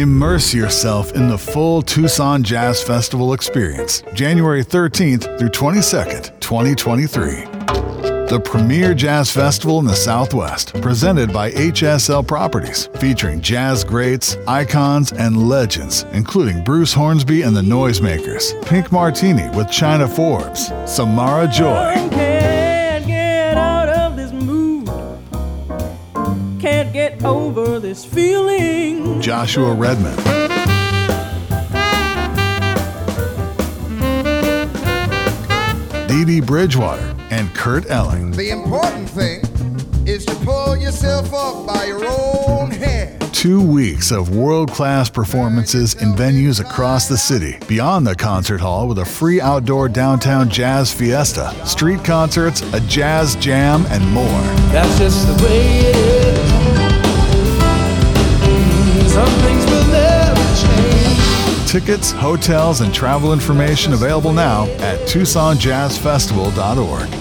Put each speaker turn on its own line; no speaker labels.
Immerse yourself in the full Tucson Jazz Festival experience, January 13th through 22nd, 2023. The premier jazz festival in the Southwest, presented by HSL Properties, featuring jazz greats, icons, and legends, including Bruce Hornsby and the Noisemakers, Pink Martini with China Forbes, Samara Joy,
Can't get over this feeling.
Joshua Redman, Dee Dee Bridgewater, and Kurt Elling.
The important thing is to pull yourself up by your own hair.
Two weeks of world class performances in venues across the city, beyond the concert hall with a free outdoor downtown jazz fiesta, street concerts, a jazz jam, and more.
That's just the way it is.
Tickets, hotels, and travel information available now at TucsonJazzFestival.org.